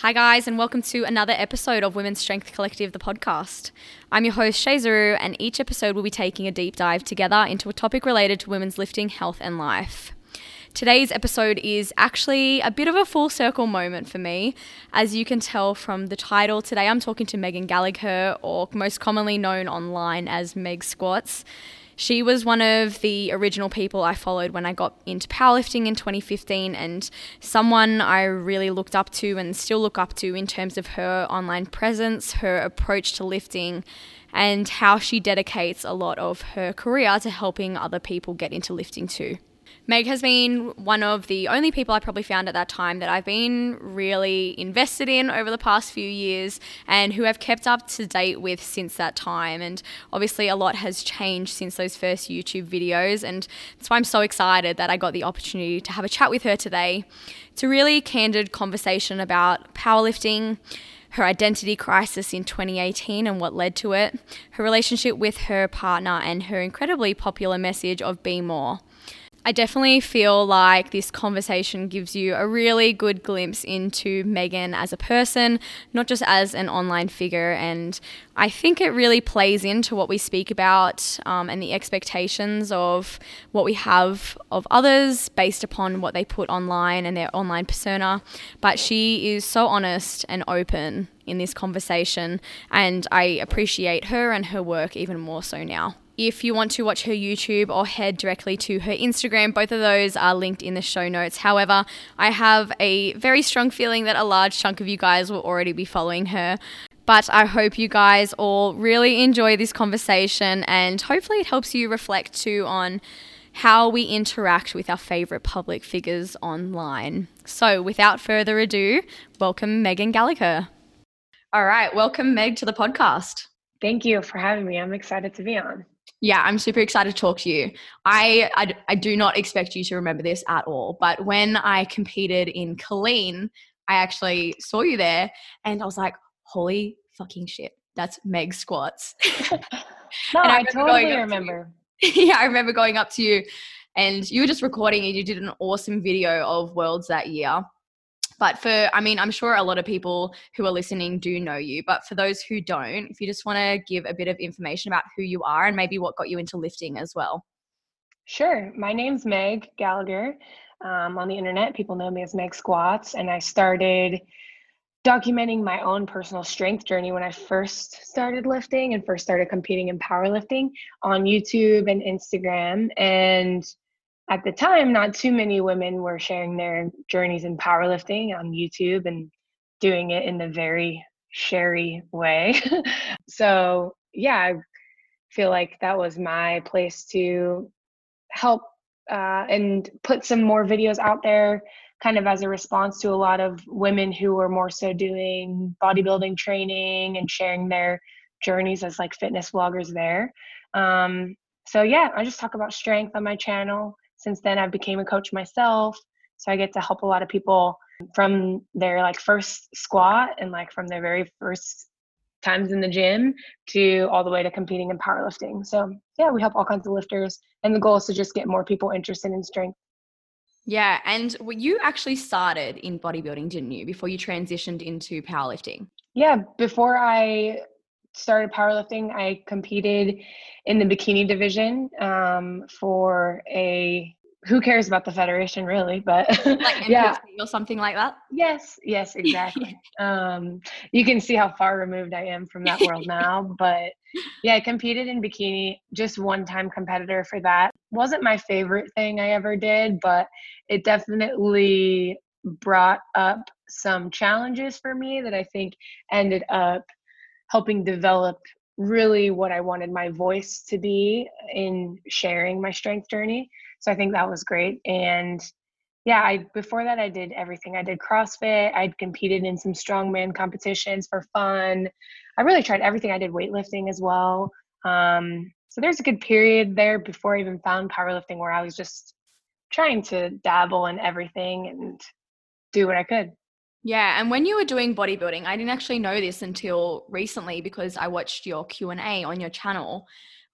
Hi, guys, and welcome to another episode of Women's Strength Collective, the podcast. I'm your host, Shay Zaru, and each episode will be taking a deep dive together into a topic related to women's lifting, health, and life. Today's episode is actually a bit of a full circle moment for me. As you can tell from the title, today I'm talking to Megan Gallagher, or most commonly known online as Meg Squats. She was one of the original people I followed when I got into powerlifting in 2015 and someone I really looked up to and still look up to in terms of her online presence, her approach to lifting, and how she dedicates a lot of her career to helping other people get into lifting too. Meg has been one of the only people I probably found at that time that I've been really invested in over the past few years and who I've kept up to date with since that time. And obviously, a lot has changed since those first YouTube videos. And that's why I'm so excited that I got the opportunity to have a chat with her today. It's a really candid conversation about powerlifting her identity crisis in 2018 and what led to it, her relationship with her partner, and her incredibly popular message of be more. I definitely feel like this conversation gives you a really good glimpse into Megan as a person, not just as an online figure. And I think it really plays into what we speak about um, and the expectations of what we have of others based upon what they put online and their online persona. But she is so honest and open in this conversation, and I appreciate her and her work even more so now. If you want to watch her YouTube or head directly to her Instagram, both of those are linked in the show notes. However, I have a very strong feeling that a large chunk of you guys will already be following her. But I hope you guys all really enjoy this conversation and hopefully it helps you reflect too on how we interact with our favorite public figures online. So, without further ado, welcome Megan Gallagher. All right, welcome Meg to the podcast. Thank you for having me. I'm excited to be on. Yeah, I'm super excited to talk to you. I, I, I do not expect you to remember this at all, but when I competed in Killeen, I actually saw you there and I was like, holy fucking shit, that's Meg Squats. no, I, I totally remember. yeah, I remember going up to you and you were just recording and you did an awesome video of Worlds that year. But for, I mean, I'm sure a lot of people who are listening do know you, but for those who don't, if you just want to give a bit of information about who you are and maybe what got you into lifting as well. Sure. My name's Meg Gallagher. Um, on the internet, people know me as Meg Squats, and I started documenting my own personal strength journey when I first started lifting and first started competing in powerlifting on YouTube and Instagram. And at the time, not too many women were sharing their journeys in powerlifting on YouTube and doing it in the very sherry way. so, yeah, I feel like that was my place to help uh, and put some more videos out there, kind of as a response to a lot of women who were more so doing bodybuilding training and sharing their journeys as like fitness vloggers there. Um, so, yeah, I just talk about strength on my channel since then I've became a coach myself. So i get to help a lot of people from their like first squat and like from their very first times in the gym to all the way to competing in powerlifting. So yeah we help all kinds of lifters and the goal is to just get more people interested in strength. Yeah and you actually started in bodybuilding didn't you before you transitioned into powerlifting? Yeah before i started powerlifting, I competed in the bikini division um, for a who cares about the federation really but like yeah. or something like that? Yes yes exactly. Um, you can see how far removed i am from that world now but yeah i competed in bikini just one time competitor for that. Wasn't my favorite thing i ever did but it definitely brought up some challenges for me that i think ended up helping develop really what I wanted my voice to be in sharing my strength journey. So I think that was great. And yeah, I before that I did everything. I did CrossFit. I'd competed in some strongman competitions for fun. I really tried everything. I did weightlifting as well. Um, so there's a good period there before I even found powerlifting where I was just trying to dabble in everything and do what I could. Yeah, and when you were doing bodybuilding, I didn't actually know this until recently because I watched your Q&A on your channel.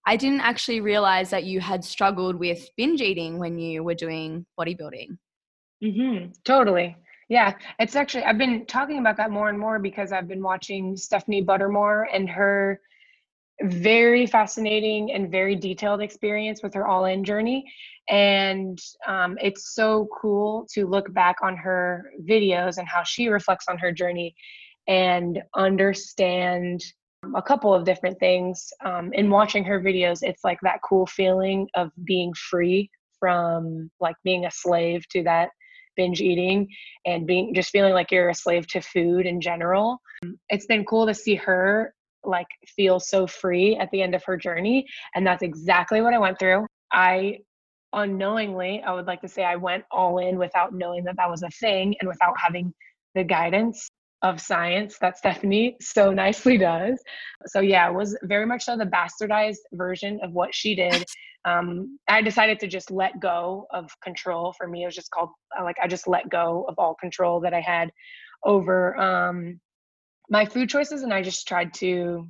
I didn't actually realize that you had struggled with binge eating when you were doing bodybuilding. Mhm. Totally. Yeah, it's actually, I've been talking about that more and more because I've been watching Stephanie Buttermore and her very fascinating and very detailed experience with her all in journey. And um, it's so cool to look back on her videos and how she reflects on her journey and understand a couple of different things. Um, in watching her videos, it's like that cool feeling of being free from like being a slave to that binge eating and being just feeling like you're a slave to food in general. It's been cool to see her like feel so free at the end of her journey and that's exactly what I went through. I unknowingly, I would like to say I went all in without knowing that that was a thing and without having the guidance of science that Stephanie so nicely does. So yeah, it was very much so the bastardized version of what she did. Um, I decided to just let go of control. For me, it was just called like I just let go of all control that I had over um, my food choices, and I just tried to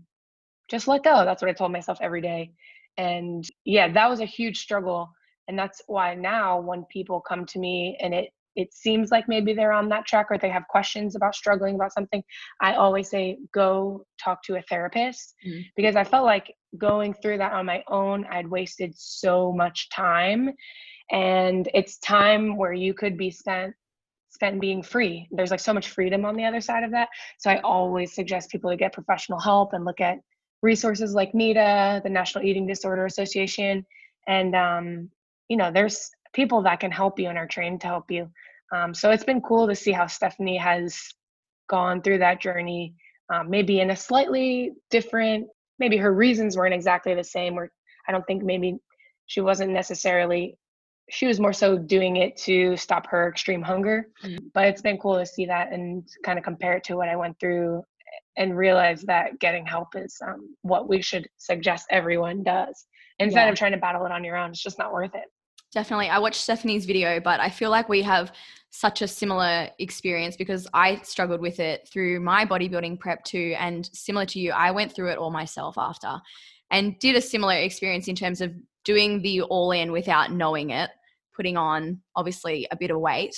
just let go. That's what I told myself every day. And yeah, that was a huge struggle. And that's why now when people come to me and it it seems like maybe they're on that track or they have questions about struggling about something, I always say, go talk to a therapist mm-hmm. because I felt like going through that on my own, I'd wasted so much time. And it's time where you could be spent spent being free. There's like so much freedom on the other side of that. So I always suggest people to get professional help and look at resources like NEDA, the National Eating Disorder Association, and um, you know, there's people that can help you and are trained to help you. Um, so it's been cool to see how Stephanie has gone through that journey, um, maybe in a slightly different, maybe her reasons weren't exactly the same, or I don't think maybe she wasn't necessarily, she was more so doing it to stop her extreme hunger. Mm-hmm. But it's been cool to see that and kind of compare it to what I went through and realize that getting help is um, what we should suggest everyone does instead yeah. of trying to battle it on your own. It's just not worth it. Definitely. I watched Stephanie's video, but I feel like we have such a similar experience because I struggled with it through my bodybuilding prep too. And similar to you, I went through it all myself after and did a similar experience in terms of doing the all in without knowing it, putting on obviously a bit of weight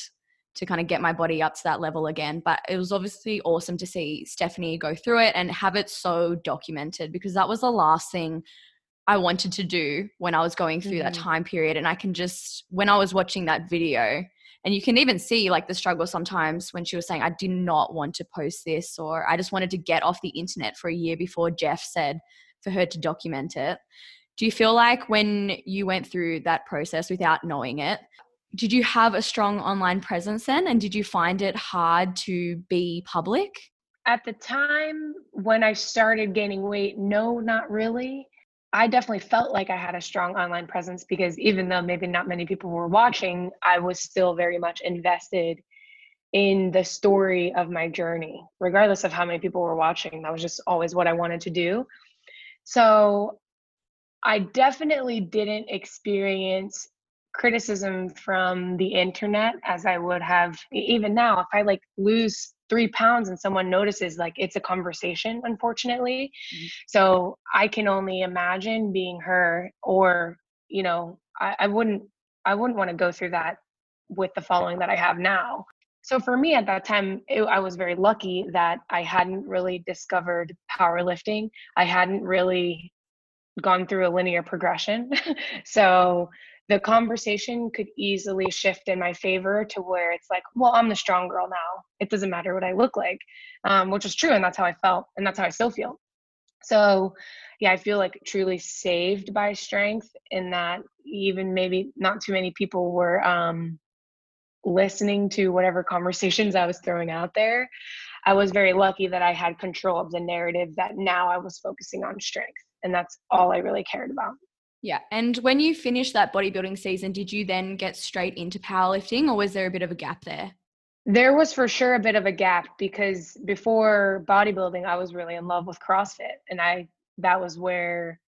to kind of get my body up to that level again. But it was obviously awesome to see Stephanie go through it and have it so documented because that was the last thing I wanted to do when I was going through mm-hmm. that time period. And I can just, when I was watching that video, and you can even see like the struggle sometimes when she was saying, I did not want to post this, or I just wanted to get off the internet for a year before Jeff said for her to document it. Do you feel like when you went through that process without knowing it, did you have a strong online presence then? And did you find it hard to be public? At the time when I started gaining weight, no, not really. I definitely felt like I had a strong online presence because even though maybe not many people were watching, I was still very much invested in the story of my journey, regardless of how many people were watching. That was just always what I wanted to do. So I definitely didn't experience criticism from the internet as I would have even now. If I like lose three pounds and someone notices like it's a conversation unfortunately mm-hmm. so i can only imagine being her or you know I, I wouldn't i wouldn't want to go through that with the following that i have now so for me at that time it, i was very lucky that i hadn't really discovered powerlifting i hadn't really gone through a linear progression so the conversation could easily shift in my favor to where it's like, well, I'm the strong girl now. It doesn't matter what I look like, um, which is true. And that's how I felt. And that's how I still feel. So, yeah, I feel like truly saved by strength in that even maybe not too many people were um, listening to whatever conversations I was throwing out there. I was very lucky that I had control of the narrative that now I was focusing on strength. And that's all I really cared about. Yeah. And when you finished that bodybuilding season, did you then get straight into powerlifting or was there a bit of a gap there? There was for sure a bit of a gap because before bodybuilding, I was really in love with CrossFit. And I, that was where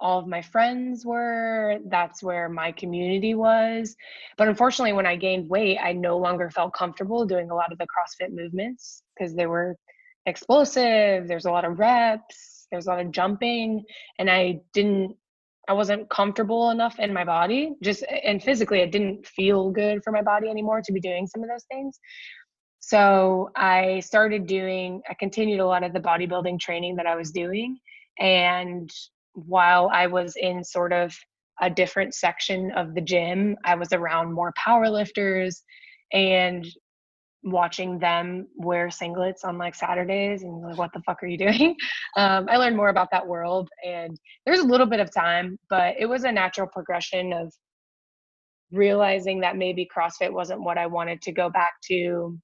all of my friends were. That's where my community was. But unfortunately, when I gained weight, I no longer felt comfortable doing a lot of the CrossFit movements because they were explosive. There's a lot of reps, there's a lot of jumping. And I didn't I wasn't comfortable enough in my body, just and physically, it didn't feel good for my body anymore to be doing some of those things. So I started doing, I continued a lot of the bodybuilding training that I was doing. And while I was in sort of a different section of the gym, I was around more power lifters and watching them wear singlets on like Saturdays and like, what the fuck are you doing? Um, I learned more about that world and there's a little bit of time, but it was a natural progression of realizing that maybe CrossFit wasn't what I wanted to go back to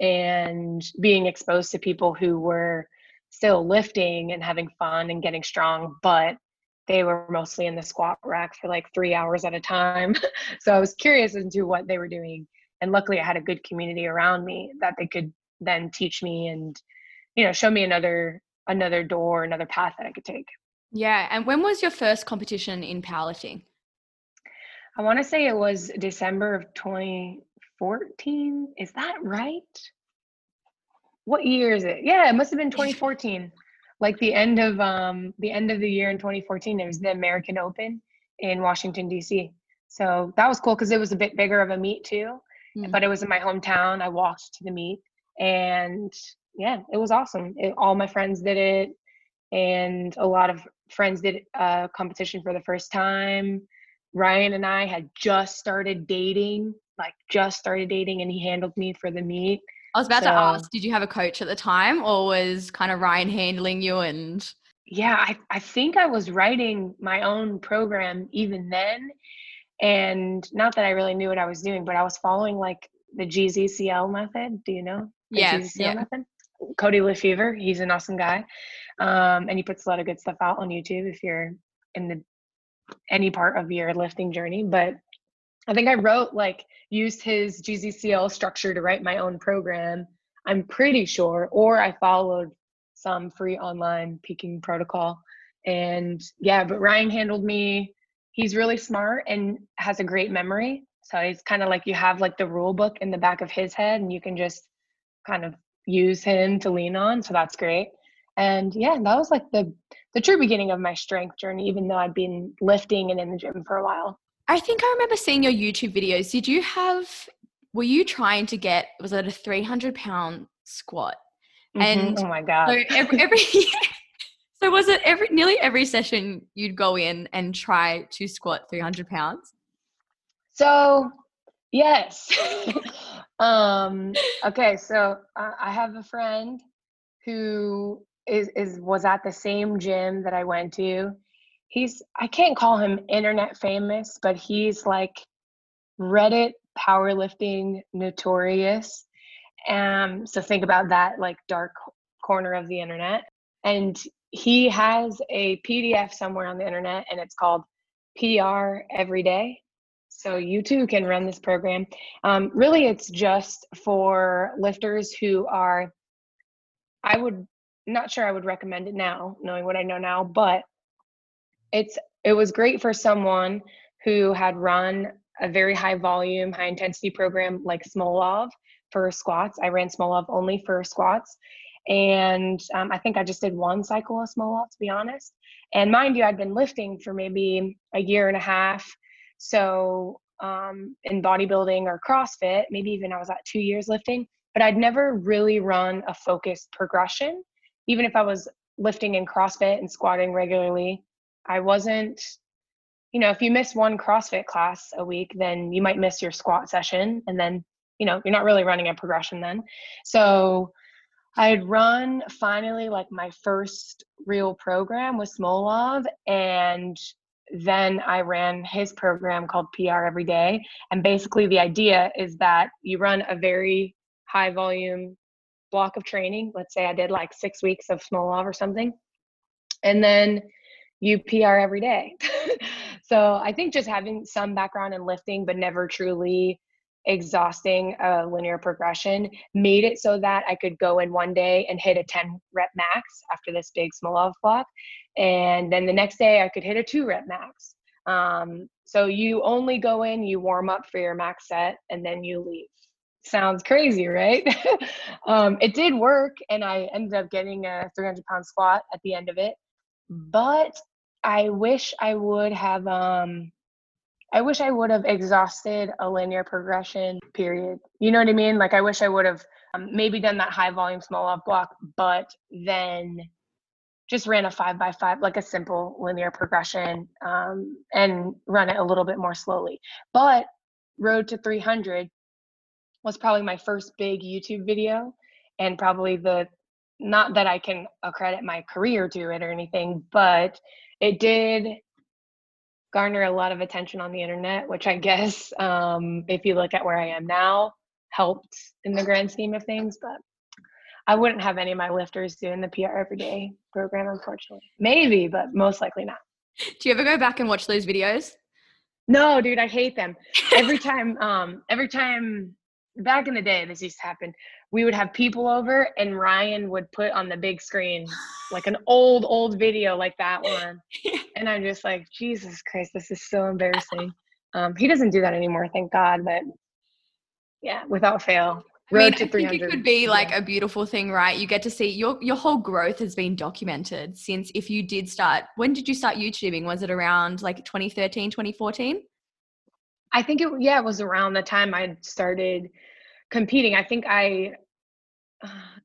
and being exposed to people who were still lifting and having fun and getting strong, but they were mostly in the squat rack for like three hours at a time. so I was curious into what they were doing and luckily i had a good community around me that they could then teach me and you know show me another another door another path that i could take. Yeah and when was your first competition in powerlifting? I want to say it was december of 2014 is that right? What year is it? Yeah it must have been 2014 like the end of um the end of the year in 2014 it was the american open in washington dc so that was cool because it was a bit bigger of a meet too mm. but it was in my hometown. I walked to the meet and yeah, it was awesome. It, all my friends did it and a lot of friends did a uh, competition for the first time. Ryan and I had just started dating, like just started dating and he handled me for the meet. I was about so, to ask, did you have a coach at the time or was kind of Ryan handling you and yeah, I, I think I was writing my own program even then and not that I really knew what I was doing, but I was following like the GZCL method. Do you know? The yes. yeah. Method? Cody Lefever, he's an awesome guy. Um, and he puts a lot of good stuff out on YouTube if you're in the any part of your lifting journey. But I think I wrote like used his GZCL structure to write my own program. I'm pretty sure, or I followed some free online peaking protocol. And yeah, but Ryan handled me he's really smart and has a great memory. So he's kind of like you have like the rule book in the back of his head and you can just kind of use him to lean on. So that's great. And yeah, that was like the the true beginning of my strength journey, even though I'd been lifting and in the gym for a while. I think I remember seeing your YouTube videos. Did you have were you trying to get was it a 300 pound squat? Mm-hmm. And oh my god! So every, every So was it every nearly every session you'd go in and try to squat 300 pounds? So yes. um, okay, so I have a friend who is is was at the same gym that I went to. He's I can't call him internet famous, but he's like Reddit powerlifting notorious. Um, so think about that like dark corner of the internet. And he has a PDF somewhere on the internet and it's called PR Every Day. So you too can run this program. Um, really, it's just for lifters who are, I would, not sure I would recommend it now, knowing what I know now, but it's it was great for someone who had run a very high volume, high intensity program like Smolov for squats. I ran Smolov only for squats. And um, I think I just did one cycle of small Smolov, to be honest. And mind you, I'd been lifting for maybe a year and a half. So um, in bodybuilding or CrossFit, maybe even I was at two years lifting, but I'd never really run a focused progression. Even if I was lifting in CrossFit and squatting regularly, I wasn't, you know, if you miss one CrossFit class a week, then you might miss your squat session. And then, you know, you're not really running a progression then. So I had run finally like my first real program with Smolov, and then I ran his program called PR Every Day. And basically, the idea is that you run a very high volume block of training. Let's say I did like six weeks of Smolov or something, and then you PR every day. so I think just having some background in lifting, but never truly exhausting a linear progression made it so that I could go in one day and hit a 10 rep max after this big Smolov block. And then the next day I could hit a two rep max. Um, so you only go in, you warm up for your max set, and then you leave. Sounds crazy, right? um, it did work, and I ended up getting a 300 pound squat at the end of it. But I wish I would have um, I wish I would have exhausted a linear progression period. You know what I mean? Like I wish I would have um, maybe done that high volume Smolov block, but then just ran a five by five, like a simple linear progression, um, and run it a little bit more slowly. But Road to 300 was probably my first big YouTube video, and probably the not that I can accredit my career to it or anything, but it did garner a lot of attention on the internet, which I guess, um, if you look at where I am now, helped in the grand scheme of things. But I wouldn't have any of my lifters doing the PR Everyday program, unfortunately. Maybe, but most likely not. Do you ever go back and watch those videos? No, dude, I hate them. Every time, um, every time back in the day, this used to happen. We would have people over, and Ryan would put on the big screen like an old, old video like that one, and I'm just like, Jesus Christ, this is so embarrassing. Um, he doesn't do that anymore, thank God. But yeah, without fail, road I mean, to 300. I think it could be like yeah. a beautiful thing, right? You get to see your your whole growth has been documented since if you did start. When did you start YouTubing? Was it around like 2013, 2014? I think it yeah, it was around the time I started competing. I think I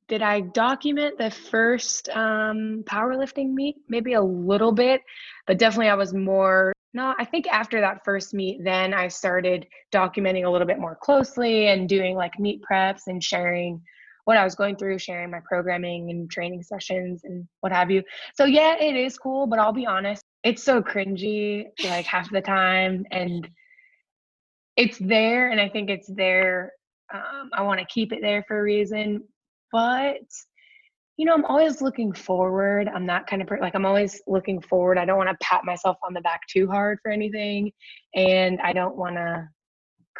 did I document the first um, powerlifting meet, maybe a little bit, but definitely I was more. No, I think after that first meet, then I started documenting a little bit more closely and doing like meet preps and sharing what I was going through, sharing my programming and training sessions and what have you. So yeah, it is cool, but I'll be honest, it's so cringy like half the time and it's there and I think it's there. Um, I want to keep it there for a reason, but you know, I'm always looking forward. I'm that kind of person. Like I'm always looking forward. I don't want to pat myself on the back too hard for anything, and I don't want to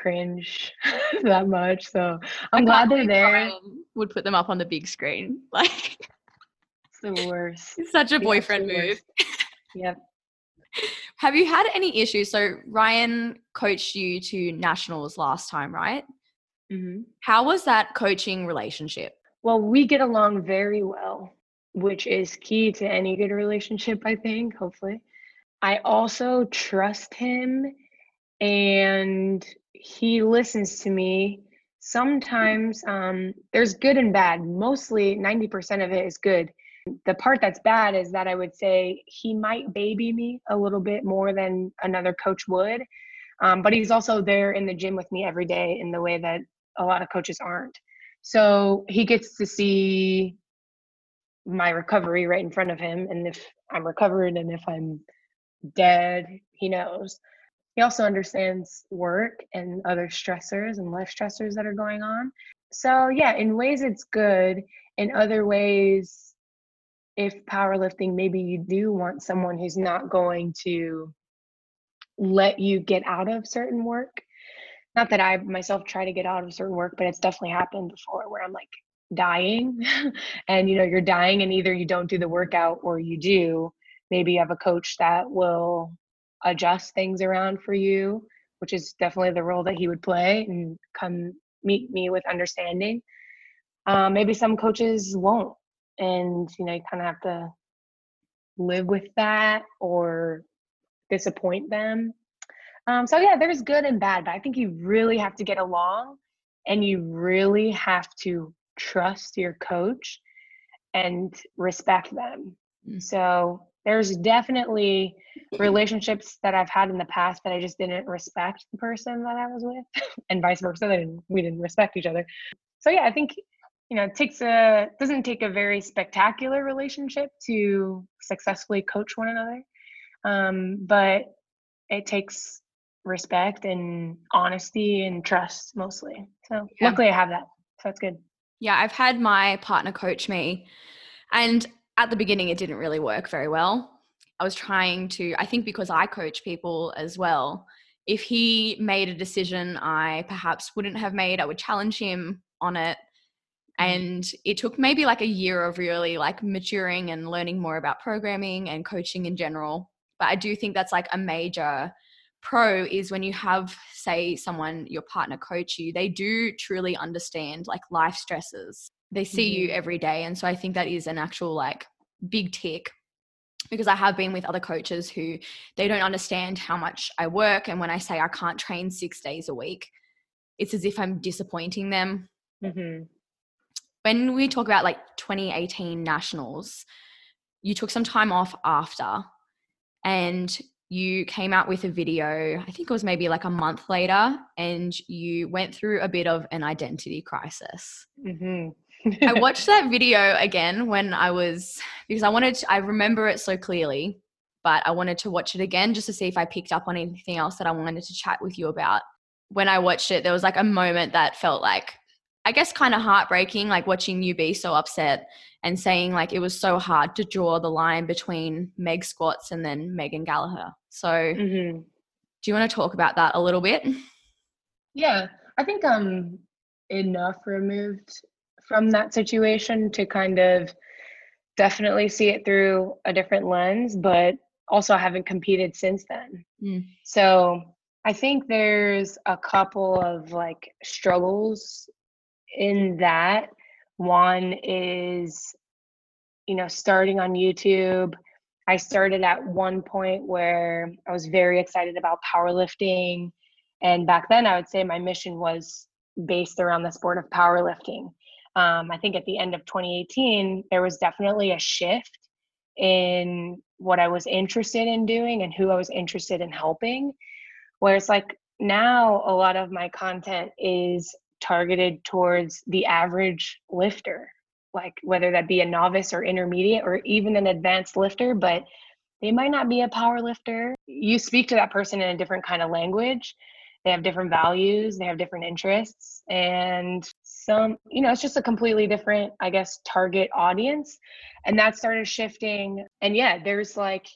cringe that much. So I'm glad they're there. Brian would put them up on the big screen. Like it's the worst. It's such a boyfriend move. Yep. Have you had any issues? So Ryan coached you to nationals last time, right? Mm-hmm. How was that coaching relationship? Well, we get along very well, which is key to any good relationship, I think, hopefully. I also trust him and he listens to me. Sometimes um, there's good and bad. Mostly 90% of it is good. The part that's bad is that I would say he might baby me a little bit more than another coach would. Um, but he's also there in the gym with me every day in the way that a lot of coaches aren't. So he gets to see my recovery right in front of him. And if I'm recovered and if I'm dead, he knows. He also understands work and other stressors and life stressors that are going on. So, yeah, in ways it's good. In other ways, if powerlifting, maybe you do want someone who's not going to let you get out of certain work not that I myself try to get out of certain work, but it's definitely happened before where I'm like dying. And you know you're dying and either you don't do the workout or you do. Maybe you have a coach that will adjust things around for you which is definitely the role that he would play and come meet me with understanding. Um, maybe some coaches won't and you know you kind of have to live with that or disappoint them um, so yeah, there's good and bad, but I think you really have to get along and you really have to trust your coach and respect them. Mm. So there's definitely relationships that I've had in the past that I just didn't respect the person that I was with, and vice versa. Didn't, we didn't respect each other. So yeah, I think you know it takes a doesn't take a very spectacular relationship to successfully coach one another, um, but it takes respect and honesty and trust mostly. So yeah. luckily I have that. So that's good. Yeah, I've had my partner coach me and at the beginning it didn't really work very well. I was trying to I think because I coach people as well, if he made a decision I perhaps wouldn't have made, I would challenge him on it. Mm-hmm. And it took maybe like a year of really like maturing and learning more about programming and coaching in general. But I do think that's like a major pro is when you have say someone your partner coach you they do truly understand like life stresses they see mm-hmm. you every day and so i think that is an actual like big tick because I have been with other coaches who they don't understand how much I work. And when I say I can't train six days a week, it's as if I'm disappointing them. Mm-hmm. When we talk about like 2018 nationals, you took some time off after and you came out with a video, I think it was maybe like a month later, and you went through a bit of an identity crisis. Mm-hmm. I watched that video again when I was because I wanted to, I remember it so clearly, but I wanted to watch it again just to see if I picked up on anything else that I wanted to chat with you about. When I watched it, there was like a moment that felt like I guess kind of heartbreaking, like watching you be so upset and saying like it was so hard to draw the line between Meg Squats and then Megan Gallagher. So mm-hmm. do you want to talk about that a little bit? Yeah, I think I'm enough removed from that situation to kind of definitely see it through a different lens, but also I haven't competed since then. Mm. So I think there's a couple of like struggles in that. One is, you know, starting on YouTube. I started at one point where I was very excited about powerlifting. And back then, I would say my mission was based around the sport of powerlifting um, I think at the end of 2018, there was definitely a shift in what I was interested in doing and who I was interested in helping. Whereas, like, now a lot of my content is targeted towards the average lifter, like whether that be a novice or intermediate or even an advanced lifter, but they might not be a power lifter. You speak to that person in a different kind of language. They have different values. They have different interests. And some you know it's just a completely different i guess target audience. And that started shifting. And yeah there's like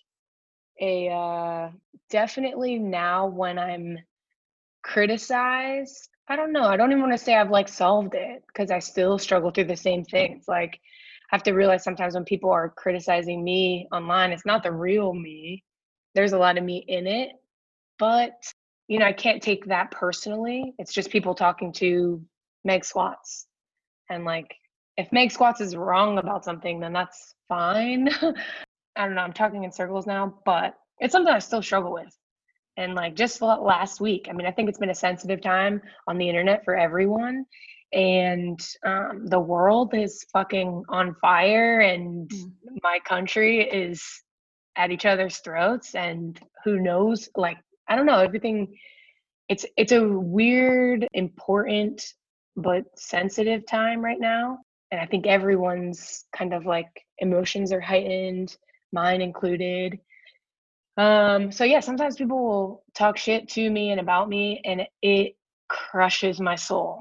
a uh definitely now when i'm criticized i don't know i don't even want to say i've like solved it because i still struggle through the same things like I have to realize sometimes when people are criticizing me online it's not the real me there's a lot of me in it but you know, I can't take that personally. It's just people talking to Meg Squats. And like, if Meg Squats is wrong about something, then that's fine. I don't know, I'm talking in circles now, but it's something I still struggle with. And like just last week, I mean, I think it's been a sensitive time on the internet for everyone. And um, the world is fucking on fire, and mm. my country is at each other's throats. And who knows, like, I don't know, everything it's it's a weird, important but sensitive time right now. And I think everyone's kind of like emotions are heightened, mine included. Um, so yeah, sometimes people will talk shit to me and about me and it crushes my soul.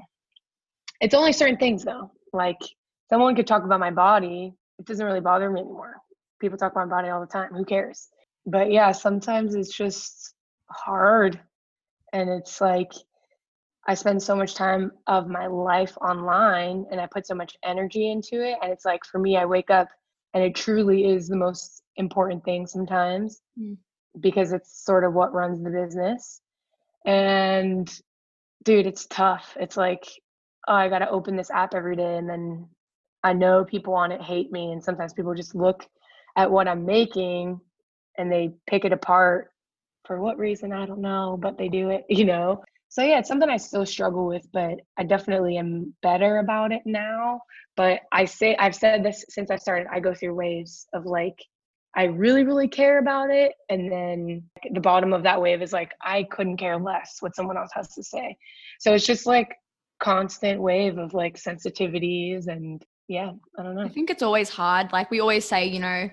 It's only certain things though. Like someone could talk about my body, it doesn't really bother me anymore. People talk about my body all the time. Who cares? But yeah, sometimes it's just hard and it's like i spend so much time of my life online and i put so much energy into it and it's like for me i wake up and it truly is the most important thing sometimes mm. Because it's sort of what runs the business. And dude it's tough. It's like oh i gotta open this app every day and then i know people on it hate me and sometimes people just look at what i'm making and they pick it apart for what reason i don't know but they do it you know? So yeah it's something i still struggle with but i definitely am better about it now. But i say i've said this since i started i go through waves of like i really really care about it. And then the bottom of that wave is like i couldn't care less what someone else has to say. So it's just like constant wave of like sensitivities and yeah i don't know. I think it's always hard. Like we always say you know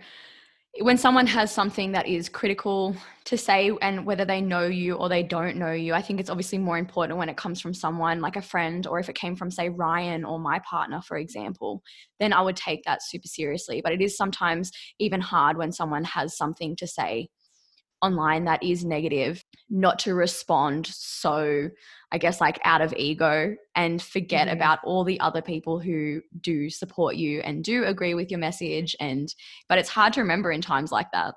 when someone has something that is critical to say and whether they know you or they don't know you i think it's obviously more important when it comes from someone like a friend or if it came from say ryan or my partner for example then i would take that super seriously. But it is sometimes even hard when someone has something to say online that is negative not to respond so i guess like out of ego and forget mm-hmm. about all the other people who do support you and do agree with your message and but it's hard to remember in times like that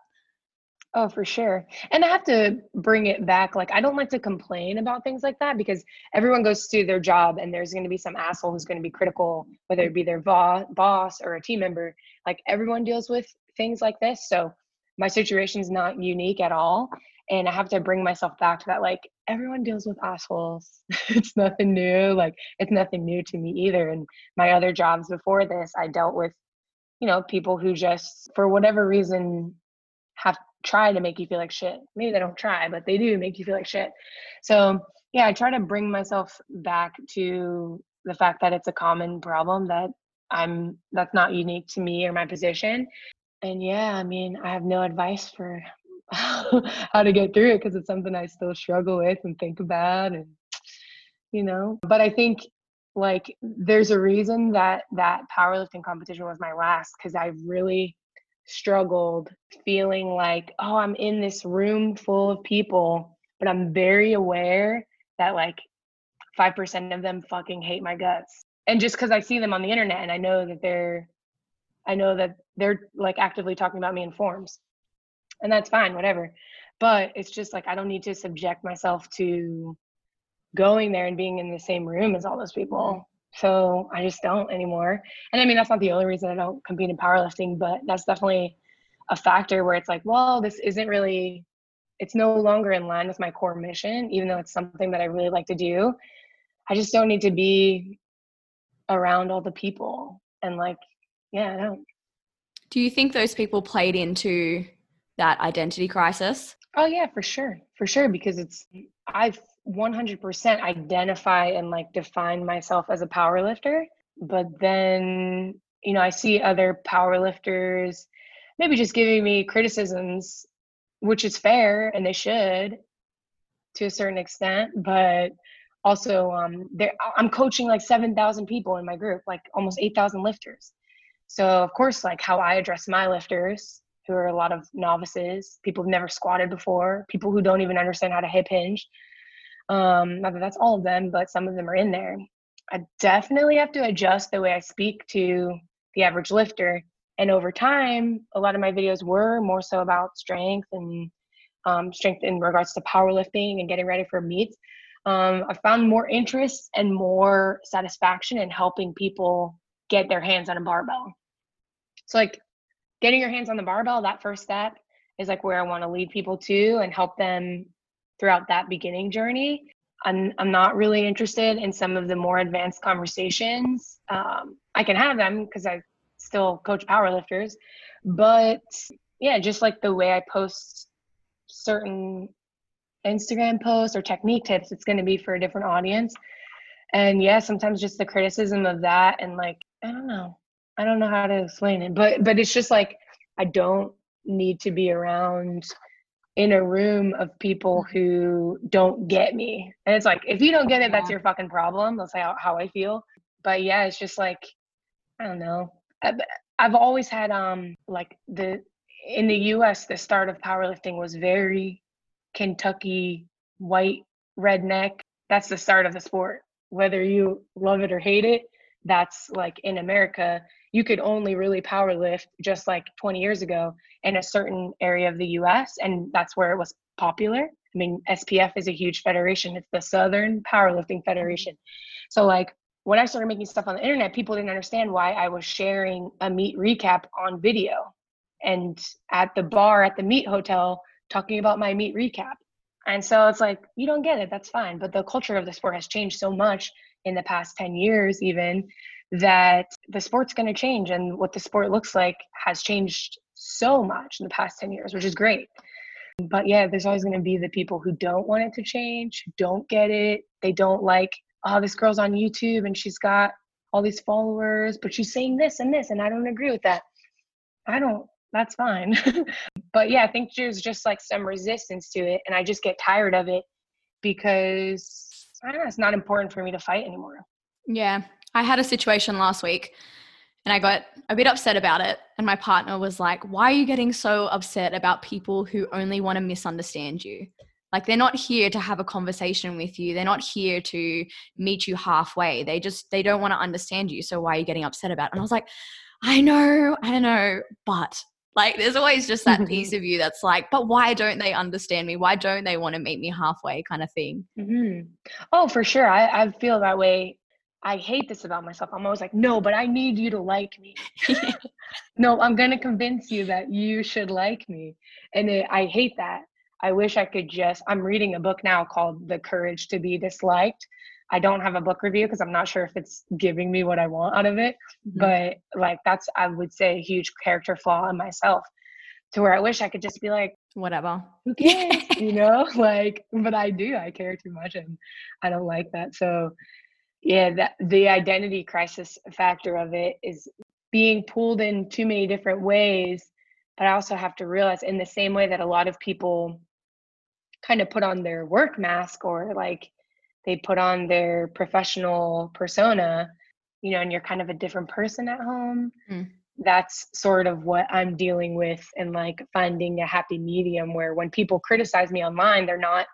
Oh, for sure. And I have to bring it back. Like, I don't like to complain about things like that because everyone goes to their job and there's going to be some asshole who's going to be critical, whether it be their boss or a team member. Like, everyone deals with things like this. So my situation is not unique at all. And I have to bring myself back to that like everyone deals with assholes. it's nothing new. Like it's nothing new to me either. And my other jobs before this, I dealt with, you know, people who just for whatever reason have tried to make you feel like shit. Maybe they don't try, but they do make you feel like shit. So yeah, I try to bring myself back to the fact that it's a common problem that I'm that's not unique to me or my position. And yeah, I mean, I have no advice for how to get through it because it's something I still struggle with and think about and you know, but I think like there's a reason that that powerlifting competition was my last cuz I really struggled feeling like, oh, I'm in this room full of people, but I'm very aware that like 5% of them fucking hate my guts. And just because I see them on the internet and I know that they're, I know that they're like actively talking about me in forums. And that's fine, whatever. But it's just like, I don't need to subject myself to going there and being in the same room as all those people. So I just don't anymore. And I mean, that's not the only reason I don't compete in powerlifting, but that's definitely a factor where it's like, well, this isn't really, it's no longer in line with my core mission, even though it's something that I really like to do. I just don't need to be around all the people. And like, yeah, I don't. Do you think those people played into that identity crisis? Oh, yeah, for sure. For sure. Because it's, I've 100% identify and like define myself as a power lifter. But then, you know, I see other power lifters maybe just giving me criticisms, which is fair and they should to a certain extent. But also um there i'm coaching like 7000 people in my group like almost 8000 lifters so of course like how i address my lifters who are a lot of novices people who've never squatted before people who don't even understand how to hip hinge. Um not that that's all of them but some of them are in there. I definitely have to adjust the way i speak to the average lifter. And over time a lot of my videos were more so about strength and um, strength in regards to powerlifting and getting ready for meets. Um, I found more interest and more satisfaction in helping people get their hands on a barbell. So, like getting your hands on the barbell, that first step is like where I want to lead people to and help them throughout that beginning journey. I'm, I'm not really interested in some of the more advanced conversations. Um, I can have them because I still coach powerlifters, but yeah, just like the way I post certain Instagram posts or technique tips, it's going to be for a different audience. And yeah, sometimes just the criticism of that and like, I don't know. I don't know how to explain it, but but it's just like I don't need to be around in a room of people mm-hmm. who don't get me. And it's like if you don't get it, that's your fucking problem. That's how how I feel. But yeah, it's just like I don't know. I've, I've always had um like the in the US the start of powerlifting was very Kentucky white redneck, that's the start of the sport. Whether you love it or hate it, that's like in America, you could only really power lift just like 20 years ago in a certain area of the US, and that's where it was popular. I mean, SPF is a huge federation, it's the Southern Powerlifting mm-hmm. Federation. So, like, when I started making stuff on the internet, people didn't understand why I was sharing a meet recap on video and at the bar at the meet hotel talking about my meet recap. And so it's like, you don't get it, that's fine. But the culture of the sport has changed so much in the past 10 years, even that the sport's going to change. And what the sport looks like has changed so much in the past 10 years, which is great. But yeah, there's always going to be the people who don't want it to change, don't get it. They don't like, oh, this girl's on YouTube and she's got all these followers, but she's saying this and this, and I don't agree with that. I don't that's fine. but yeah, I think there's just like some resistance to it. And I just get tired of it because I don't know, it's not important for me to fight anymore. Yeah. I had a situation last week and I got a bit upset about it. And my partner was like, Why are you getting so upset about people who only want to misunderstand you? Like, they're not here to have a conversation with you. They're not here to meet you halfway. They just, they don't want to understand you. So, why are you getting upset about it? And I was like, I know, I know, but like there's always just that piece of you that's like, but why don't they understand me? Why don't they want to meet me halfway kind of thing? Mm-hmm. Oh, for sure. I, I feel that way. I hate this about myself. I'm always like, no, but I need you to like me. no, I'm going to convince you that you should like me. And it, I hate that. I wish I could just, I'm reading a book now called The Courage to Be Disliked. I don't have a book review because I'm not sure if it's giving me what I want out of it. Mm-hmm. But like, that's, I would say, a huge character flaw in myself to where I wish I could just be like, whatever. Who cares? you know, like, but I do. I care too much and I don't like that. So, yeah, that the identity crisis factor of it is being pulled in too many different ways. But I also have to realize, in the same way that a lot of people kind of put on their work mask or like they put on their professional persona, you know, and you're kind of a different person at home. Mm. That's sort of what I'm dealing with and like finding a happy medium where when people criticize me online, they're not,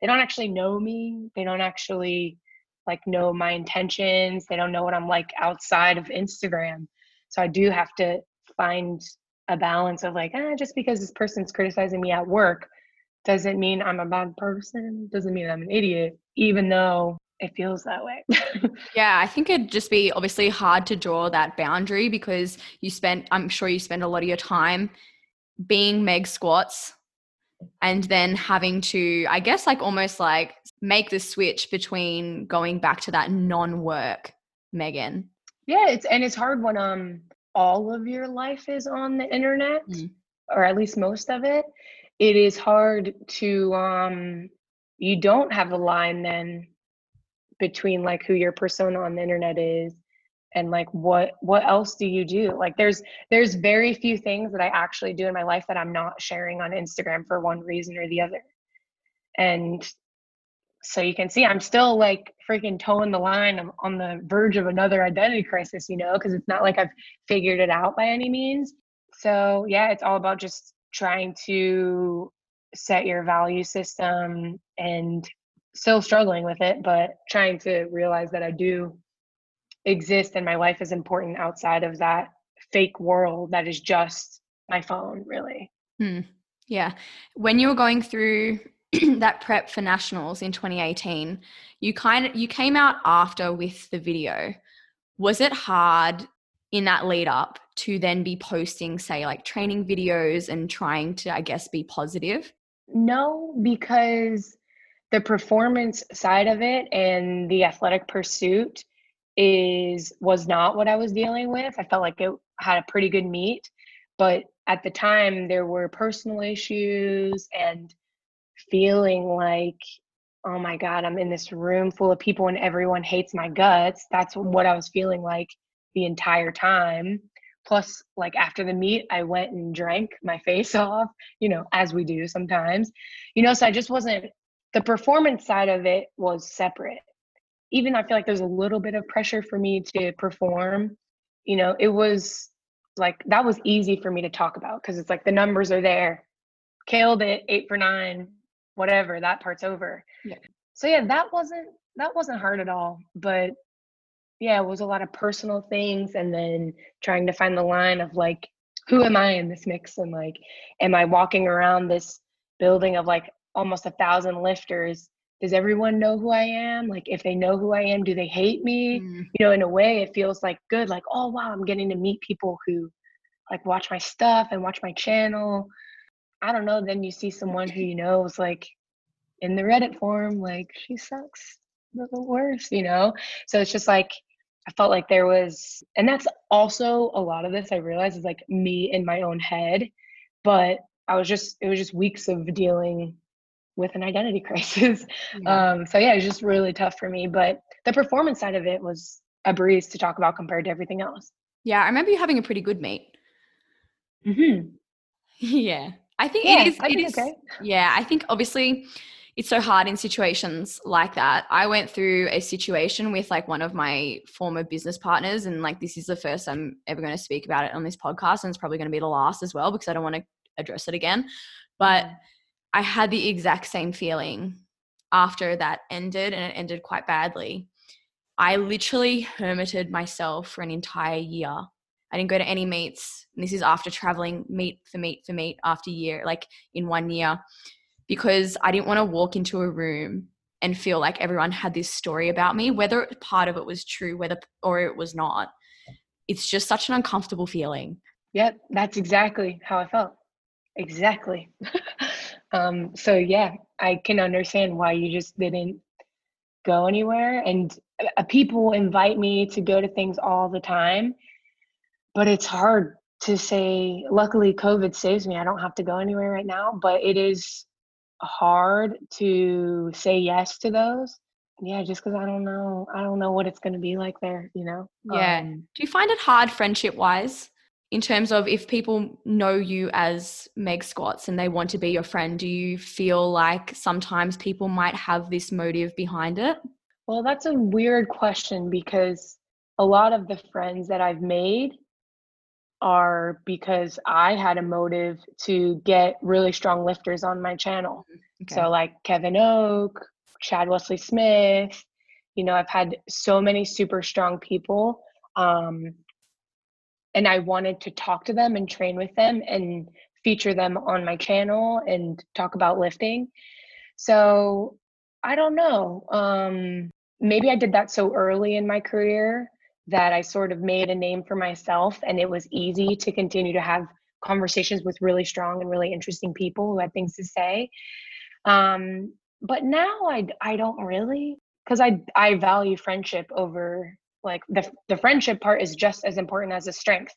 they don't actually know me. They don't actually like know my intentions. They don't know what I'm like outside of Instagram. So I do have to find a balance of like, eh, just because this person's criticizing me at work doesn't mean I'm a bad person, doesn't mean I'm an idiot, even though it feels that way. yeah, I think it'd just be obviously hard to draw that boundary because you spent, I'm sure you spend a lot of your time being Meg Squats and then having to, I guess, like almost like make the switch between going back to that non work Megan yeah it's and it's hard when um all of your life is on the internet mm. or at least most of it it is hard to um you don't have a line then between like who your persona on the internet is and like what what else do you do? Like there's there's very few things that i actually do in my life that i'm not sharing on instagram for one reason or the other. And so you can see i'm still like freaking toeing the line i'm on the verge of another identity crisis you know because it's not like i've figured it out by any means. So yeah it's all about just trying to set your value system and still struggling with it but trying to realize that i do exist and my life is important outside of that fake world that is just my phone really. Hmm. yeah. When you were going through that prep for nationals in 2018 you kind of you came out after with the video. Was it hard in that lead up to then be posting say like training videos and trying to i guess be positive? No because the performance side of it and the athletic pursuit is was not what i was dealing with. I felt like it had a pretty good meet but at the time there were personal issues and feeling like oh my god i'm in this room full of people and everyone hates my guts. That's what i was feeling like the entire time. Plus like after the meet i went and drank my face off you know as we do sometimes. You know so i just wasn't the performance side of it was separate. Even i feel like there's a little bit of pressure for me to perform. You know it was like that was easy for me to talk about because it's like the numbers are there. Killed it eight for nine whatever that part's over. Yeah. so yeah that wasn't that wasn't hard at all but yeah it was a lot of personal things and then trying to find the line of like who am i in this mix and like am i walking around this building of like almost a thousand lifters? Does everyone know who i am? Like if they know who i am do they hate me? Mm. you know in a way it feels like good like oh wow i'm getting to meet people who like watch my stuff and watch my channel. I don't know, then you see someone who you know is like in the Reddit forum, like she sucks. The worst, you know? So it's just like I felt like there was and that's also a lot of this I realized is like me in my own head. But I was just it was just weeks of dealing with an identity crisis. Yeah. Um so yeah, it was just really tough for me. But the performance side of it was a breeze to talk about compared to everything else. Yeah, I remember you having a pretty good meet. Mm-hmm. Yeah. I think yeah, it is. It is okay. Yeah, I think obviously it's so hard in situations like that. I went through a situation with like one of my former business partners, and like this is the first I'm ever going to speak about it on this podcast, and it's probably going to be the last as well because I don't want to address it again. But mm. I had the exact same feeling after that ended, and it ended quite badly. I literally hermited myself for an entire year I didn't go to any meets. And this is after traveling meet for meet for meet after year, like in one year, because I didn't want to walk into a room and feel like everyone had this story about me, whether part of it was true, whether or it was not. It's just such an uncomfortable feeling. Yep, that's exactly how I felt. Exactly. um, so yeah, I can understand why you just didn't go anywhere. And uh, people invite me to go to things all the time, but it's hard to say. Luckily, COVID saves me. I don't have to go anywhere right now, but it is hard to say yes to those. Yeah, just because I don't know, I don't know what it's going to be like there. You know. Yeah. Um, Do you find it hard, friendship wise? in terms of if people know you as Meg Squats and they want to be your friend, do you feel like sometimes people might have this motive behind it? Well, that's a weird question because a lot of the friends that I've made are because I had a motive to get really strong lifters on my channel. Mm-hmm. Okay. So, like Kevin Oak, Chad Wesley Smith, you know, I've had so many super strong people. Um, and I wanted to talk to them and train with them and feature them on my channel and talk about lifting. So I don't know. Um, maybe I did that so early in my career that I sort of made a name for myself and it was easy to continue to have conversations with really strong and really interesting people who had things to say. Um, but now I, I don't really because I, I value friendship over like the, the friendship part is just as important as the strength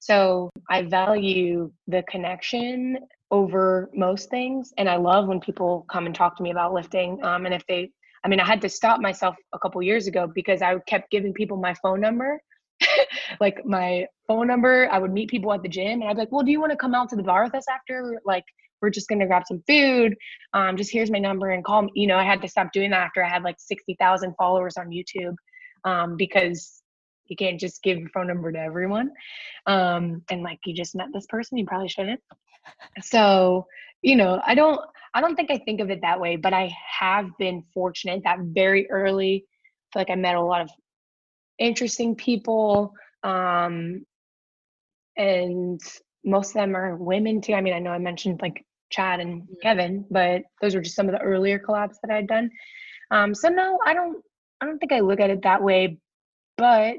so i value the connection over most things and i love when people come and talk to me about lifting um, and if they i mean i had to stop myself a couple years ago because i kept giving people my phone number like my phone number i would meet people at the gym and i'd be like well do you want to come out to the bar with us after like we're just going to grab some food um, just here's my number and call me you know i had to stop doing that after i had like 60000 followers on youtube um, because you can't just give your phone number to everyone. Um, and like you just met this person, you probably shouldn't. So, you know, I don't I don't think I think of it that way, but I have been fortunate that very early, I feel like I met a lot of interesting people. Um, and most of them are women too. I mean, I know I mentioned like Chad and mm-hmm. Kevin, but those were just some of the earlier collabs that I'd done. Um, so no, I don't I don't think I look at it that way, but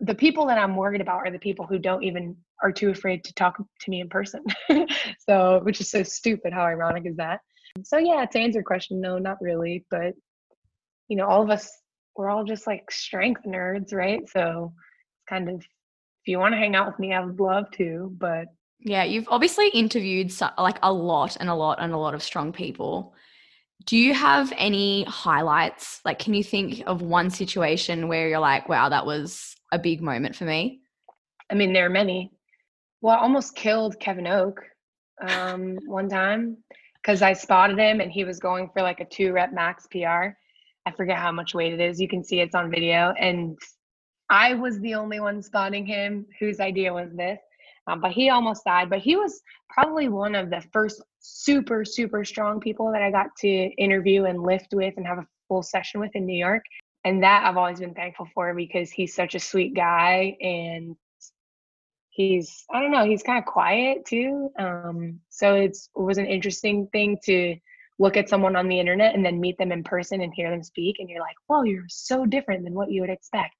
the people that I'm worried about are the people who don't even are too afraid to talk to me in person. so, which is so stupid. How ironic is that? So, yeah, to answer your question, no, not really. But, you know, all of us, we're all just like strength nerds, right? So, it's kind of, if you want to hang out with me, I would love to. But, yeah, you've obviously interviewed like a lot and a lot and a lot of strong people. Do you have any highlights? Like, can you think of one situation where you're like, wow, that was a big moment for me? I mean, there are many. Well, I almost killed Kevin Oak um, one time because I spotted him and he was going for like a two rep max PR. I forget how much weight it is. You can see it's on video. And I was the only one spotting him whose idea was this. Um, but he almost died. But he was probably one of the first super, super strong people that I got to interview and lift with and have a full session with in New York. And that I've always been thankful for because he's such a sweet guy and he's I don't know, he's kind of quiet too. Um, so it's it was an interesting thing to look at someone on the internet and then meet them in person and hear them speak and you're like, "Whoa, you're so different than what you would expect."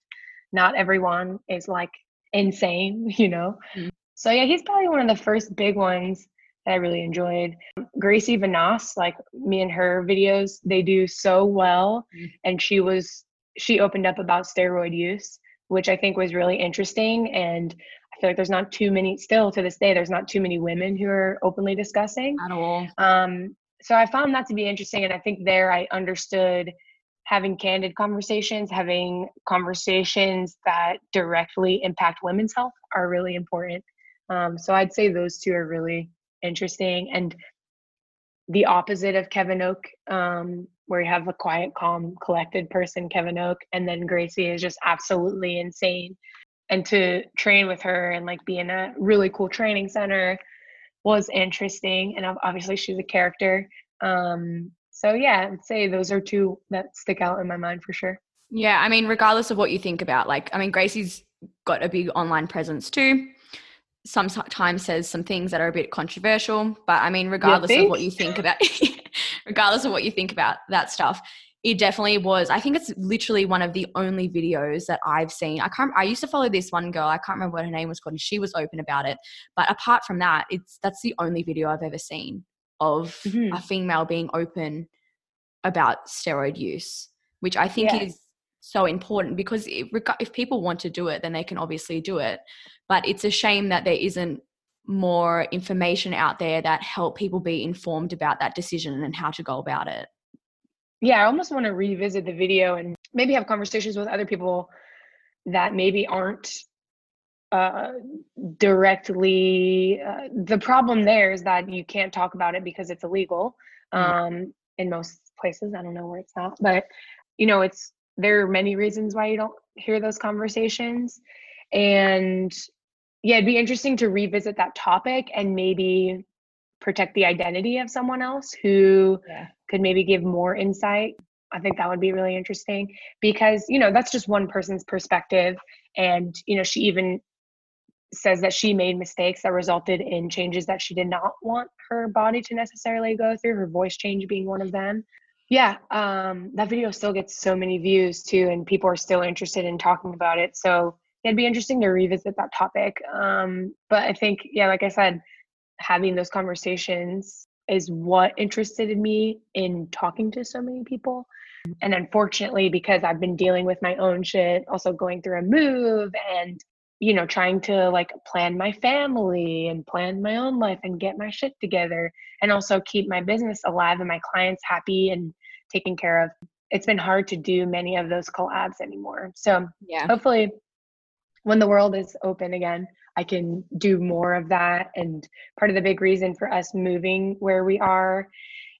Not everyone is like insane, you know. Mm-hmm. So yeah, he's probably one of the first big ones that I really enjoyed. Gracie Vanas, like me and her videos, they do so well. Mm-hmm. And she was she opened up about steroid use, which I think was really interesting. And I feel like there's not too many still to this day, there's not too many women who are openly discussing. At all. Um, so I found that to be interesting. And I think there I understood having candid conversations, having conversations that directly impact women's health are really important. Um, so I'd say those two are really interesting. And the opposite of Kevin Oak, um, where you have a quiet, calm, collected person, Kevin Oak, and then Gracie is just absolutely insane. And to train with her and like be in a really cool training center was interesting. And obviously, she's a character. Um, so yeah, I'd say those are two that stick out in my mind for sure. Yeah, I mean, regardless of what you think about, like, I mean, Gracie's got a big online presence too sometimes says some things that are a bit controversial. But I mean, regardless of what you think about, regardless of what you think about that stuff, it definitely was. I think it's literally one of the only videos that I've seen. I can't. I used to follow this one girl. I can't remember what her name was called, and she was open about it. But apart from that, it's that's the only video I've ever seen of mm-hmm. a female being open about steroid use, which I think is so important because if, if people want to do it, then they can obviously do it. But it's a shame that there isn't more information out there that help people be informed about that decision and how to go about it. Yeah, I almost want to revisit the video and maybe have conversations with other people that maybe aren't uh, directly. Uh, the problem there is that you can't talk about it because it's illegal mm-hmm. um, mm-hmm. in most places. I don't know where it's not, but you know, it's there are many reasons why you don't hear those conversations, and yeah, it'd be interesting to revisit that topic and maybe protect the identity of someone else who yeah. Could maybe give more insight. I think that would be really interesting because, you know, that's just one person's perspective. And, you know, she even says that she made mistakes that resulted in changes that she did not want her body to necessarily go through, her voice change being one of them. Yeah, um, that video still gets so many views too, and people are still interested in talking about it. So it'd be interesting to revisit that topic. Um, but I think, yeah, like I said, having those conversations is what interested me in talking to so many people. And unfortunately, because I've been dealing with my own shit, also going through a move and, you know, trying to like plan my family and plan my own life and get my shit together and also keep my business alive and my clients happy and taken care of. It's been hard to do many of those collabs anymore. So, yeah, hopefully, when the world is open again, I can do more of that. And part of the big reason for us moving where we are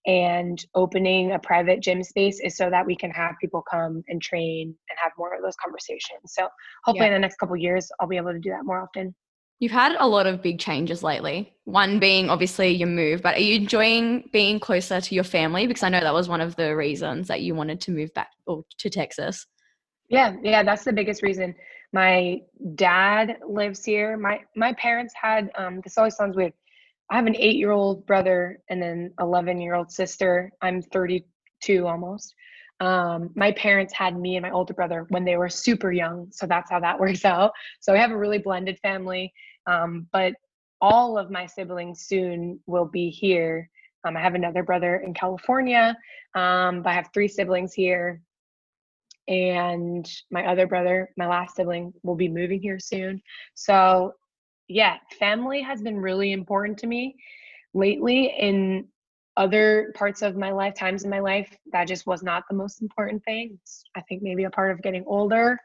and opening a private gym space is so that we can have people come and train and have more of those conversations. So hopefully yeah. in the next couple years, I'll be able to do that more often. You've had a lot of big changes lately. One being obviously your move, but are you enjoying being closer to your family? Because I know that was one of the reasons that you wanted to move back or to Texas. Yeah, yeah, that's the biggest reason my dad lives here. My my parents had um this always sounds weird. I have an eight year old brother and then eleven year old sister. I'm 32 almost. Um, my parents had me and my older brother when they were super young, so that's how that works out. So I have a really blended family. Um, but all of my siblings soon will be here. Um, I have another brother in California, um, but I have three siblings here and my other brother, my last sibling, will be moving here soon. So, yeah, family has been really important to me lately. In other parts of my life, times in my life, that just was not the most important thing. It's, I think maybe a part of getting older.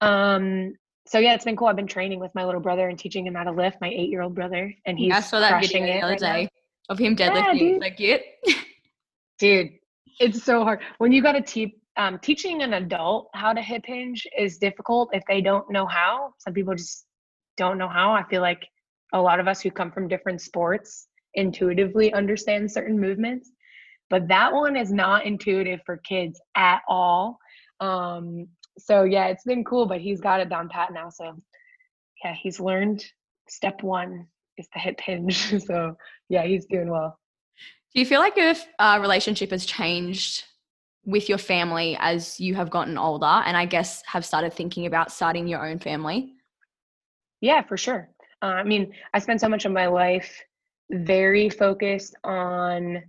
Um, so yeah, it's been cool. I've been training with my little brother and teaching him how to lift. My eight-year-old brother, and he's I saw that video the other right day now. of him deadlifting. Yeah, like it, dude. It's so hard when you got to teach um, teaching an adult how to hip hinge is difficult if they don't know how. Some people just don't know how. I feel like a lot of us who come from different sports intuitively understand certain movements, but that one is not intuitive for kids at all. Um, so yeah, it's been cool, but he's got it down pat now. So yeah, he's learned step one is the hip hinge. so yeah, he's doing well. Do you feel like your uh, relationship has changed with your family as you have gotten older and I guess have started thinking about starting your own family? Yeah, for sure. Uh, I mean, I spent so much of my life very focused on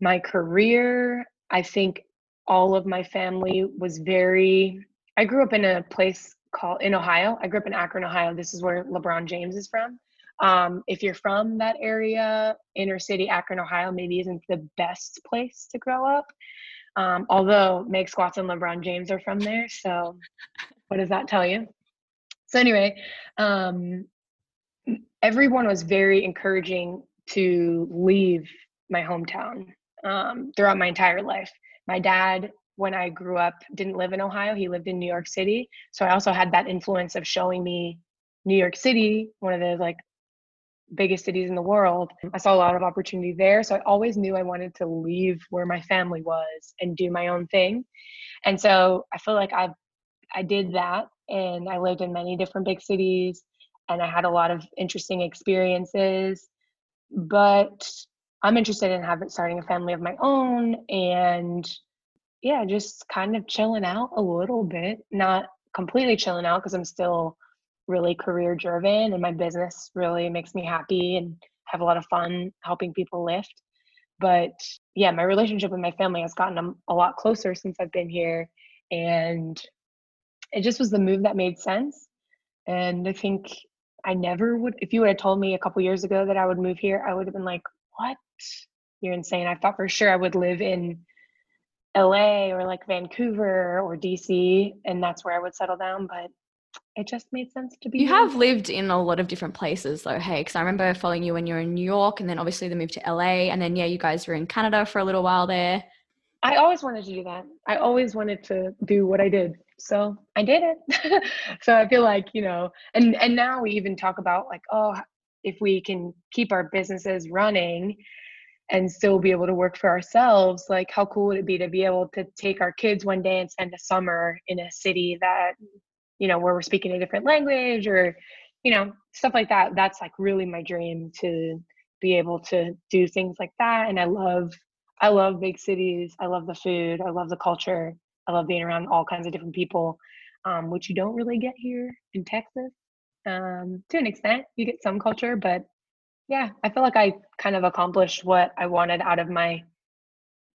my career. I think all of my family was very, I grew up in a place called in Ohio. I grew up in Akron, Ohio. This is where LeBron James is from. Um, if you're from that area, inner city Akron, Ohio, maybe isn't the best place to grow up. Um, although Meg Squats and LeBron James are from there. So what does that tell you? So anyway, um, everyone was very encouraging to leave my hometown um, throughout my entire life. My dad, when I grew up, didn't live in Ohio. He lived in New York City. So I also had that influence of showing me New York City, one of the like biggest cities in the world. I saw a lot of opportunity there. So I always knew I wanted to leave where my family was and do my own thing. And so I feel like I I did that and I lived in many different big cities and I had a lot of interesting experiences. But I'm interested in having starting a family of my own and yeah, just kind of chilling out a little bit, not completely chilling out because I'm still really career driven and my business really makes me happy and have a lot of fun helping people lift. But yeah, my relationship with my family has gotten a, a lot closer since I've been here. And it just was the move that made sense. And I think I never would, if you would have told me a couple years ago that I would move here, I would have been like, what? You're insane. I thought for sure I would live in LA or like Vancouver or DC, and that's where I would settle down. But it just made sense to be. You have lived in a lot of different places though, hey, because I remember following you when you were in New York and then obviously the move to LA and then yeah, you guys were in Canada for a little while there. I always wanted to do that. I always wanted to do what I did. So I did it. so I feel like, you know, and and now we even talk about like, oh, if we can keep our businesses running and still be able to work for ourselves, like how cool would it be to be able to take our kids one day and spend a summer in a city that you know where we're speaking a different language or you know stuff like that that's like really my dream to be able to do things like that. And i love i love big cities i love the food i love the culture i love being around all kinds of different people um, which you don't really get here in texas um, to an extent. You get some culture but yeah i feel like i kind of accomplished what i wanted out of my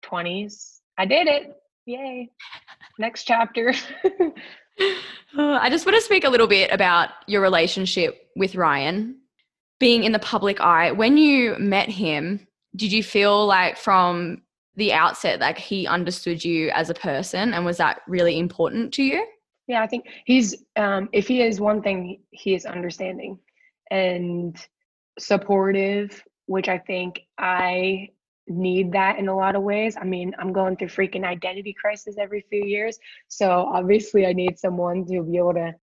20s i did it! Yay! Next chapter I just want to speak a little bit about your relationship with Ryan being in the public eye. When you met him, did you feel like from the outset like he understood you as a person and was that really important to you? Yeah, I think he's um if he is one thing he is understanding and supportive, which I think I need that in a lot of ways. I mean, I'm going through freaking identity crisis every few years. So obviously, I need someone to be able to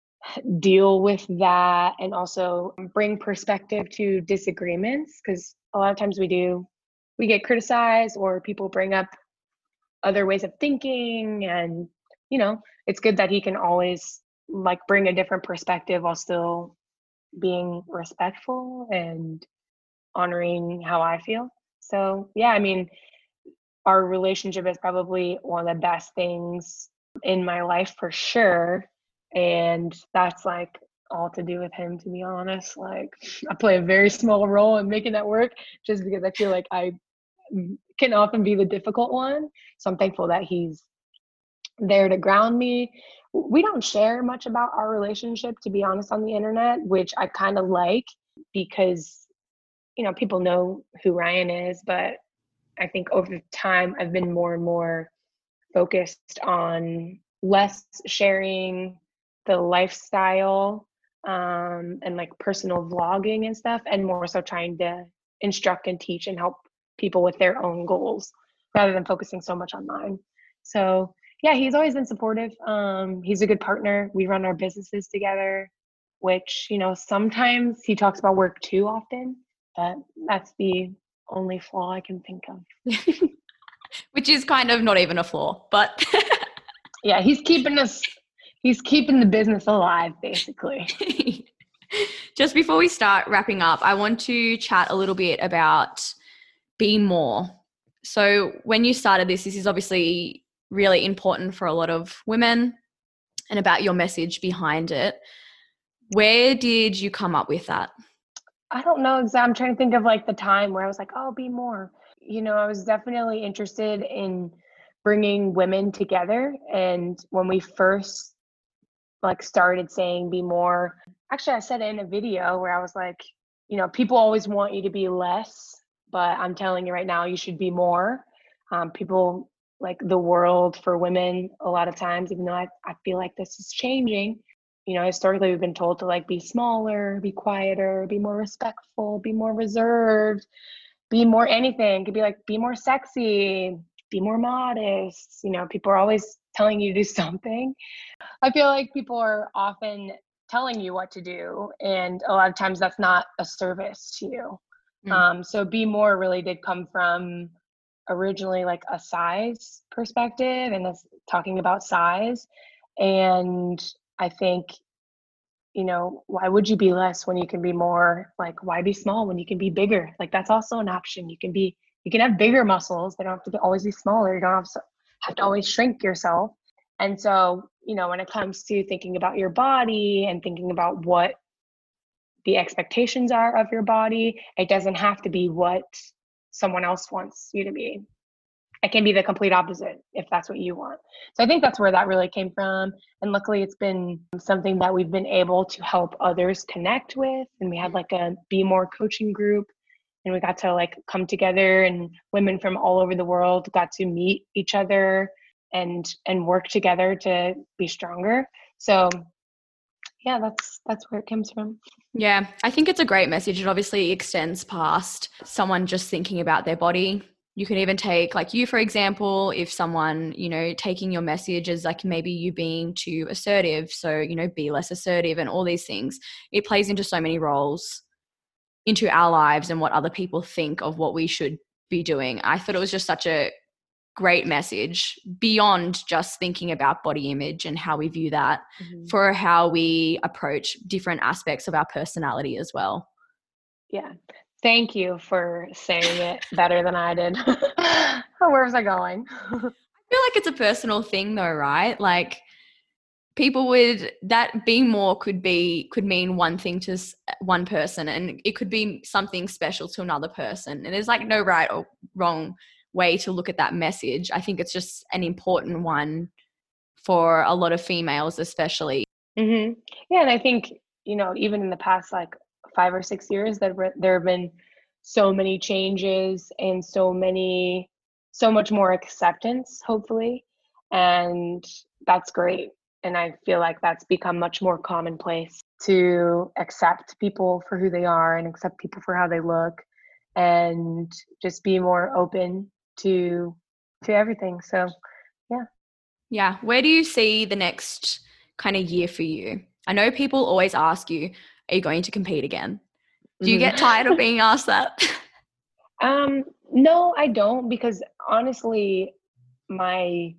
deal with that and also bring perspective to disagreements because a lot of times we do, we get criticized or people bring up other ways of thinking. And, you know, it's good that he can always like bring a different perspective while still being respectful and honoring how I feel. So, yeah, I mean, our relationship is probably one of the best things in my life for sure. And that's like all to do with him, to be honest. Like, I play a very small role in making that work just because I feel like I can often be the difficult one. So, I'm thankful that he's there to ground me. We don't share much about our relationship, to be honest, on the internet, which I kind of like because you know, people know who Ryan is, but I think over time I've been more and more focused on less sharing the lifestyle um, and like personal vlogging and stuff, and more so trying to instruct and teach and help people with their own goals rather than focusing so much on mine. So yeah, he's always been supportive. Um, he's a good partner. We run our businesses together, which you know sometimes he talks about work too often but that's the only flaw I can think of. Which is kind of not even a flaw, but yeah, he's keeping us he's keeping the business alive basically. Just before we start wrapping up, I want to chat a little bit about be more. So, when you started this, this is obviously really important for a lot of women and about your message behind it. Where did you come up with that? I don't know exactly. I'm trying to think of like the time where I was like, oh, be more. You know, I was definitely interested in bringing women together. And when we first like started saying be more, actually, I said it in a video where I was like, you know, people always want you to be less, but I'm telling you right now, you should be more. Um, people like the world for women a lot of times, even though I, I feel like this is changing, you know historically we've been told to like be smaller be quieter be more respectful be more reserved be more anything. Could be like be more sexy be more modest. You know people are always telling you to do something. I feel like people are often telling you what to do and a lot of times that's not a service to you. Mm. um, so be more really did come from originally like a size perspective and this talking about size and I think, you know, why would you be less when you can be more? Like, why be small when you can be bigger? Like, that's also an option. You can be, you can have bigger muscles. They don't have to be, always be smaller. You don't have to, have to always shrink yourself. And so, you know, when it comes to thinking about your body and thinking about what the expectations are of your body, it doesn't have to be what someone else wants you to be. It can be the complete opposite if that's what you want. So I think that's where that really came from. And luckily, it's been something that we've been able to help others connect with. And we had like a Be More coaching group and we got to like come together and women from all over the world got to meet each other and and work together to be stronger so yeah that's that's where it comes from yeah i think it's a great message it obviously extends past someone just thinking about their body you can even take like you for example if someone you know taking your message as like maybe you being too assertive so you know be less assertive and all these things it plays into so many roles into our lives and what other people think of what we should be doing. I thought it was just such a great message beyond just thinking about body image and how we view that mm-hmm. for how we approach different aspects of our personality as well. Yeah. Thank you for saying it better than I did. Where was I going? I feel like it's a personal thing though, right? Like people would that being more could be could mean one thing to one person and it could be something special to another person and there's like no right or wrong way to look at that message i think it's just an important one for a lot of females especially mm-hmm. yeah and i think you know even in the past like five or six years that there have been so many changes and so many so much more acceptance hopefully and that's great and I feel like that's become much more commonplace to accept people for who they are and accept people for how they look and just be more open to to everything. So, yeah. Yeah, where do you see the next kind of year for you? I know people always ask you, are you going to compete again? Do you mm-hmm. get tired of being asked that? um, no, I don't because honestly, my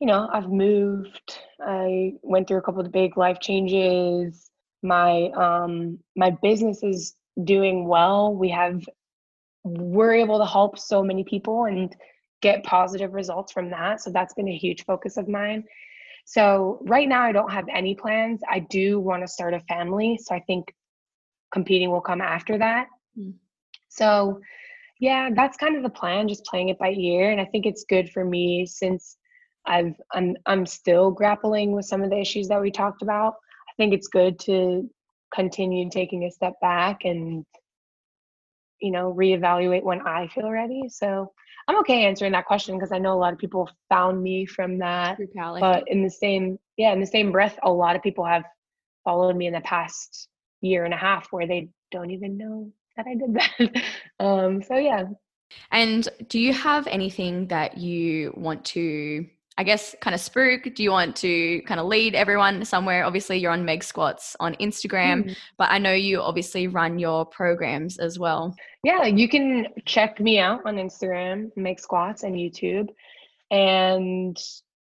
you know, I've moved. I went through a couple of big life changes. My um my business is doing well. We have we're able to help so many people and get positive results from that. So that's been a huge focus of mine. So right now I don't have any plans. I do want to start a family, so I think competing will come after that. Mm. So yeah, that's kind of the plan, just playing it by ear and I think it's good for me since I've I'm I'm still grappling with some of the issues that we talked about. I think it's good to continue taking a step back and you know reevaluate when I feel ready. So I'm okay answering that question because I know a lot of people found me from that. But in the same yeah, in the same breath, a lot of people have followed me in the past year and a half where they don't even know that I did that. um, so yeah. And do you have anything that you want to I guess kind of spook? Do you want to kind of lead everyone somewhere? Obviously, you're on Meg Squats on Instagram, mm. but I know you obviously run your programs as well. Yeah, you can check me out on Instagram, Meg Squats, and YouTube. And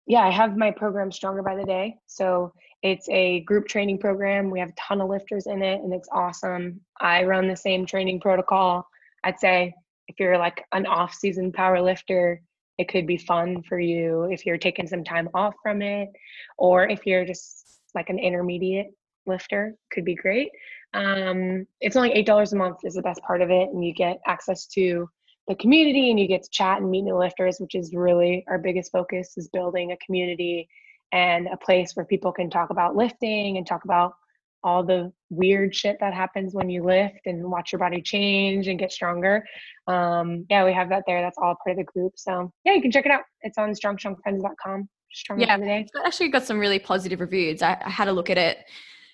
yeah, I have my program Stronger by the Day. So it's a group training program. We have a ton of lifters in it, and it's awesome. I run the same training protocol. I'd say if you're like an off season power lifter, it could be fun for you if you're taking some time off from it or if you're just like an intermediate lifter could be great. Um, it's only eight dollars a month is the best part of it and you get access to the community and you get to chat and meet new lifters which is really our biggest focus is building a community and a place where people can talk about lifting and talk about all the weird shit that happens when you lift and watch your body change and get stronger. Um, yeah, we have that there. That's all part of the group. So yeah, you can check it out. It's on strongchunkfriends.com. Strong yeah, it's actually got some really positive reviews. I, I had a look at it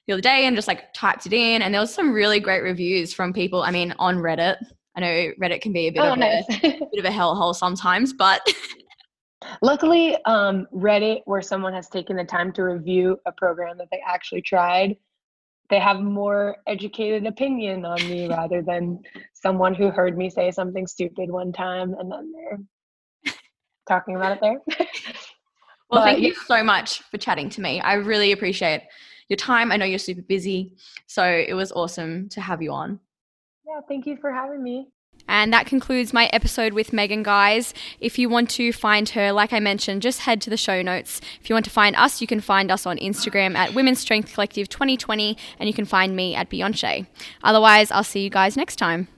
the other day and just like typed it in, and there was some really great reviews from people. I mean, on Reddit. I know Reddit can be a bit oh, of nice. a bit of a hellhole sometimes, but luckily, um, Reddit, where someone has taken the time to review a program that they actually tried, they have more educated opinion on me rather than someone who heard me say something stupid one time and then they're talking about it there. well, but, thank you so much for chatting to me. I really appreciate your time. I know you're super busy, so it was awesome to have you on. Yeah, thank you for having me. And that concludes my episode with Megan, guys. If you want to find her, like I mentioned, just head to the show notes. If you want to find us, you can find us on Instagram at Women's Strength Collective 2020, and you can find me at Beyonce. Otherwise, I'll see you guys next time.